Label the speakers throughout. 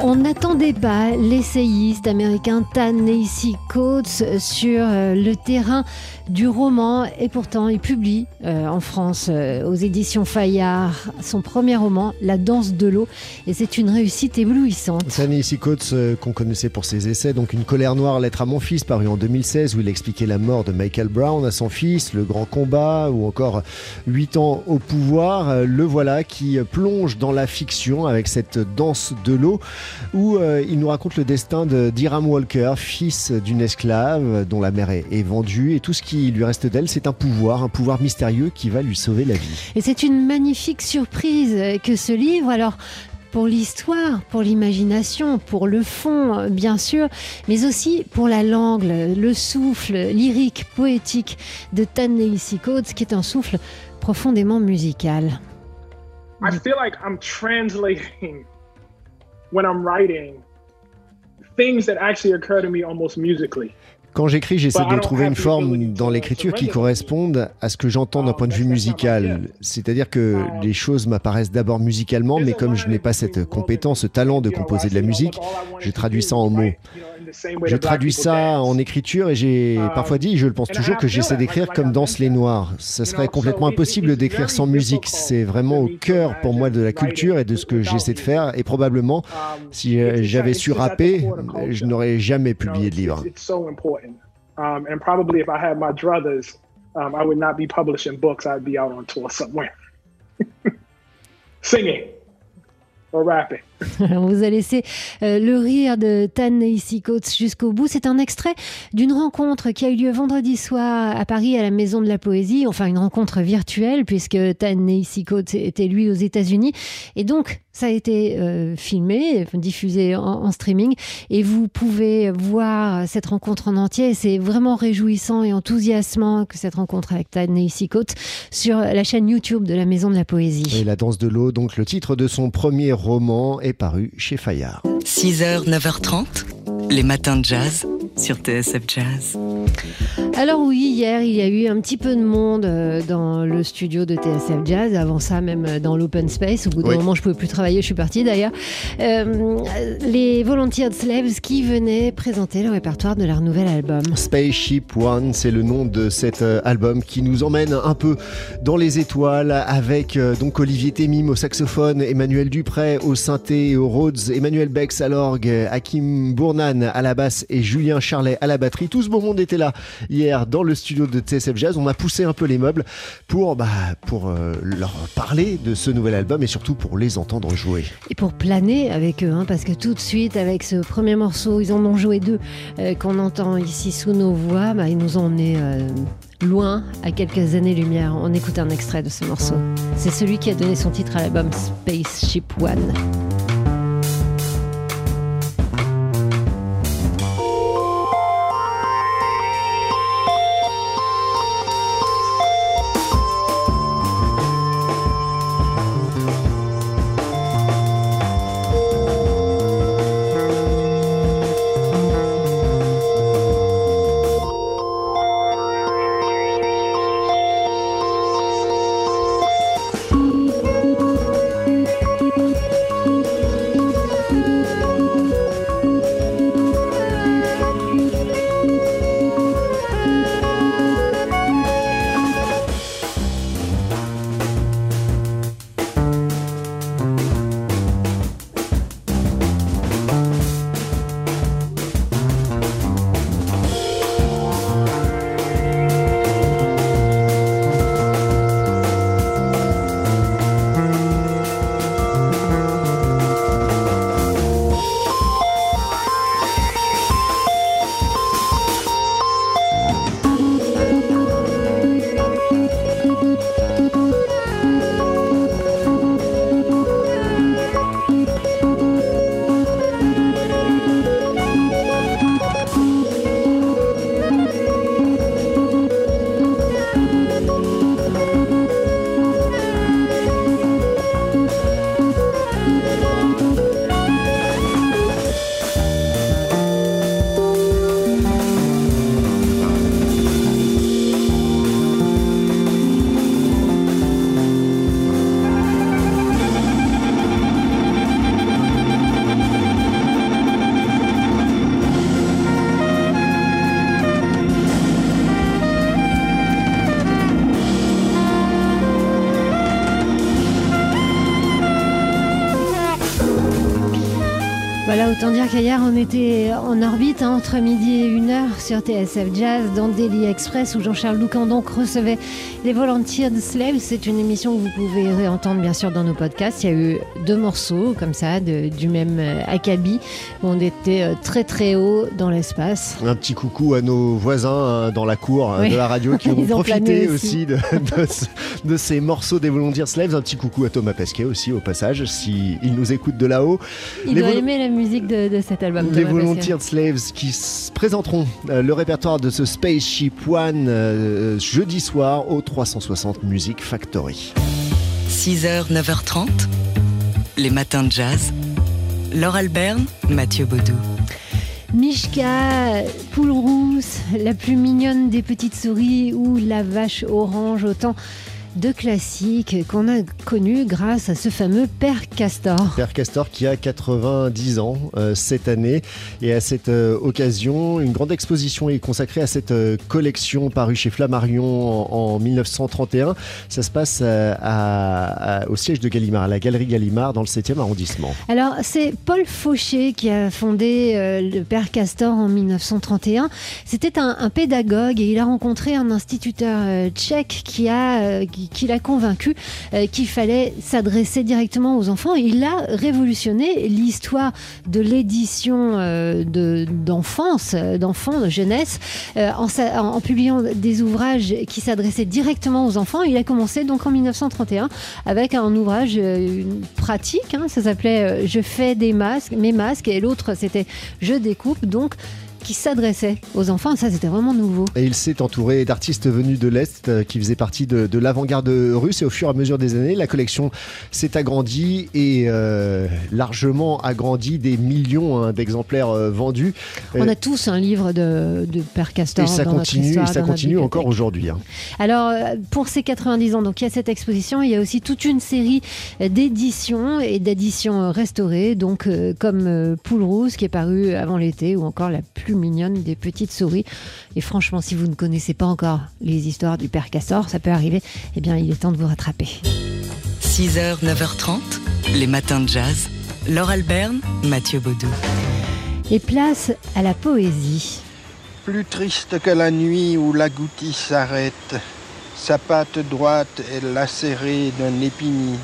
Speaker 1: On n'attendait pas l'essayiste américain Tan Nehisi Coates sur euh, le terrain du roman. Et pourtant il publie euh, en France euh, aux éditions Fayard son premier roman La danse de l'eau. Et c'est une réussite éblouissante.
Speaker 2: Tan Nehisi Coates qu'on connaissait pour ses essais, donc Une colère noire, lettre à mon fils paru en 2016 où il expliquait la mort de Michael Brown à son fils, Le grand combat ou encore 8 ans au pouvoir, le voilà qui plonge dans la fiction avec cette danse de l'eau où euh, il nous raconte le destin de d'Iram Walker, fils d'une esclave dont la mère est, est, vendue. Et tout ce qui lui reste d'elle, c'est un pouvoir, un pouvoir mystérieux qui va lui sauver la vie.
Speaker 1: Et c'est une magnifique surprise que ce livre. Alors, pour l'histoire, pour l'imagination, pour le fond, bien sûr, mais aussi pour la langue, le souffle lyrique, poétique de Ta-Nehisi Coates, qui est un souffle profondément musical.
Speaker 3: I feel like I'm translating when I'm writing things that actually occur to me almost musically.
Speaker 2: Quand j'écris, j'essaie de trouver une forme dans l'écriture qui corresponde à ce que j'entends d'un point de vue musical. C'est-à-dire que les choses m'apparaissent d'abord musicalement, mais comme je n'ai pas cette compétence, ce talent de composer de la musique, je traduis ça en mots. Je traduis ça en écriture et j'ai parfois dit, je le pense toujours, que j'essaie d'écrire comme dansent les Noirs. Ce serait complètement impossible d'écrire sans musique. C'est vraiment au cœur pour moi de la culture et de ce que j'essaie de faire. Et probablement, si j'avais su rapper, je n'aurais jamais publié de livre.
Speaker 3: Um, and probably if I had my druthers, um, I would not be publishing books. I'd be out on tour somewhere, singing or rapping.
Speaker 1: On vous a laissé euh, le rire de Tan Coates jusqu'au bout. C'est un extrait d'une rencontre qui a eu lieu vendredi soir à Paris à la Maison de la Poésie. Enfin, une rencontre virtuelle puisque Tan Coates était lui aux États-Unis. Et donc, ça a été euh, filmé, diffusé en, streaming. Et vous pouvez voir cette rencontre en entier. C'est vraiment réjouissant et enthousiasmant que cette rencontre avec Tan Coates sur la chaîne YouTube de la Maison de la Poésie.
Speaker 2: Et La danse de l'eau, donc le titre de son premier roman est paru chez Fayard.
Speaker 4: 6h, 9h30, les matins de jazz sur TSF Jazz.
Speaker 1: Alors oui, hier, il y a eu un petit peu de monde euh, dans le studio de TSF Jazz. Avant ça, même euh, dans l'open space. Au bout d'un oui. moment, je pouvais plus travailler. Je suis partie d'ailleurs. Euh, les Volunteered Slaves qui venaient présenter le répertoire de leur nouvel album.
Speaker 2: Spaceship One, c'est le nom de cet album qui nous emmène un peu dans les étoiles avec donc Olivier Temim au saxophone, Emmanuel Dupré au synthé et au Rhodes, Emmanuel Bex à l'orgue, Hakim Bournan à la basse et Julien Charlet à la batterie. Tout ce beau monde était là hier dans le studio de TSF Jazz. On a poussé un peu les meubles pour, bah, euh, leur parler de ce nouvel album et surtout pour les entendre jouer.
Speaker 1: Et pour planer avec eux, hein, parce que tout de suite, avec ce premier morceau, ils en ont joué deux euh, qu'on entend ici sous nos voix. Bah, ils nous ont emmenés euh, loin, à quelques années-lumière. On écoute un extrait de ce morceau. C'est celui qui a donné son titre à l'album Spaceship One. Voilà, autant dire qu'hier on était en orbite hein, entre midi et 1h sur TSF Jazz dans Daily Express où Jean-Charles Doucan donc recevait les Volunteers Slaves. C'est une émission que vous pouvez réentendre bien sûr dans nos podcasts. Il y a eu deux morceaux comme ça du même euh, acabit où on était euh, très très haut dans l'espace.
Speaker 2: Un petit coucou à nos voisins hein, dans la cour hein, de la radio qui ont, profité aussi, de, de, ces morceaux des Volunteers Slaves. Un petit coucou à Thomas Pesquet aussi au passage s'il il nous écoute de là-haut.
Speaker 1: Il doit aimer la musique de, cet album.
Speaker 2: Les Volunteer Slaves qui présenteront euh, le répertoire de ce Spaceship One euh, jeudi soir au 360 Music Factory.
Speaker 4: 6h, 9h30, les matins de jazz. Laure Alberne, Mathieu Baudou.
Speaker 1: Mishka, poule rousse, la plus mignonne des petites souris ou la vache orange, autant de classiques qu'on a connus grâce à ce fameux Père Castor.
Speaker 2: Père Castor qui a 90 ans euh, cette année et à cette euh, occasion, une grande exposition est consacrée à cette euh, collection parue chez Flammarion en, 1931. Ça se passe au siège de Gallimard, à la Galerie Gallimard dans le 7e arrondissement.
Speaker 1: Alors c'est Paul Fauché qui a fondé le Père Castor en 1931. C'était un, pédagogue et il a rencontré un instituteur tchèque qui a qui, l'a convaincu euh, qu'il fallait s'adresser directement aux enfants. Il a révolutionné l'histoire de l'édition euh, d'enfance, euh, d'enfants, de jeunesse, en, en, publiant des ouvrages qui s'adressaient directement aux enfants. Il a commencé donc en 1931 avec un ouvrage pratique, hein, ça s'appelait Je fais des masques, mes masques, et l'autre c'était Je découpe. Donc qui s'adressait aux enfants. Ça, c'était vraiment nouveau.
Speaker 2: Et il s'est entouré d'artistes venus de l'Est euh, qui faisaient partie de, l'avant-garde russe. Et au fur et à mesure des années, la collection s'est agrandie et euh, largement agrandie des millions hein, d'exemplaires euh, vendus.
Speaker 1: On a tous un livre de, de Père Castor.
Speaker 2: Et ça continue, ça continue encore aujourd'hui. Hein.
Speaker 1: Alors, pour ces 90 ans, donc il y a cette exposition, il y a aussi toute une série d'éditions et d'éditions restaurées, donc comme Poule Rousse qui est paru avant l'été ou encore la plus mignonne des petites souris. Et franchement, si vous ne connaissez pas encore les histoires du père Castor, ça peut arriver, eh bien, il est temps de vous rattraper.
Speaker 4: 6h, 9h30, les matins de jazz. Laure Alberne, Mathieu Baudou.
Speaker 1: Et place à la poésie.
Speaker 5: Plus triste que la nuit où l'agouti s'arrête, sa patte droite est lacérée d'un épini.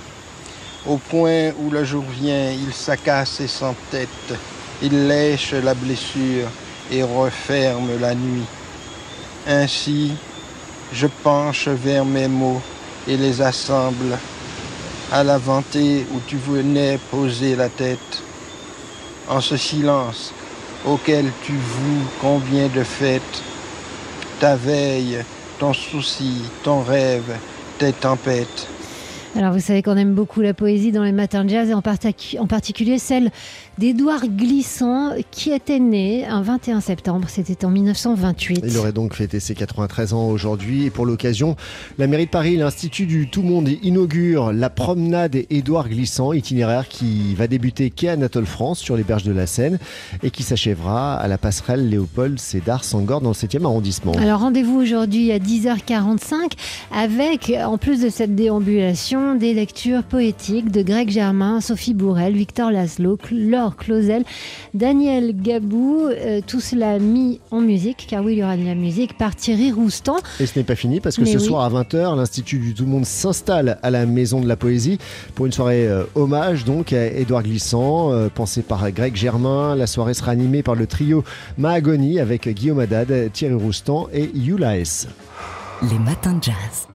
Speaker 5: Au point où le jour vient, il s'accasse et s'entête, il lèche la blessure et referme la nuit. Ainsi, je penche vers mes mots et les assemble à la ventée où tu venais poser la tête. En ce silence auquel tu voues combien de fêtes, ta veille, ton souci, ton rêve, tes tempêtes.
Speaker 1: Alors vous savez qu'on aime beaucoup la poésie dans les matins de jazz et en, en particulier celle d'Édouard Glissant qui était né un 21 septembre, c'était en 1928.
Speaker 2: Il aurait donc fêté ses 93 ans aujourd'hui et pour l'occasion, la mairie de Paris, l'Institut du Tout Monde inaugure la promenade Édouard Glissant, itinéraire qui va débuter quai Anatole France sur les berges de la Seine et qui s'achèvera à la passerelle Léopold Sédar Sangor dans le 7e arrondissement.
Speaker 1: Alors rendez-vous aujourd'hui à 10h45 avec en plus de cette déambulation des lectures poétiques de Greg Germain, Sophie Bourrel, Victor Laszlo, Laure Clausel, Daniel Gabou, euh, tout cela mis en musique, car oui, il y aura de la musique, par Thierry Roustan.
Speaker 2: Et ce n'est pas fini, parce que ce soir à 20h, l'Institut du Tout le Monde s'installe à la Maison de la Poésie pour une soirée euh, hommage donc à Édouard Glissant, euh, pensé par Greg Germain. La soirée sera animée par le trio Mahagoni avec Guillaume Haddad, Thierry Roustan et Yula S.
Speaker 4: Les matins de jazz.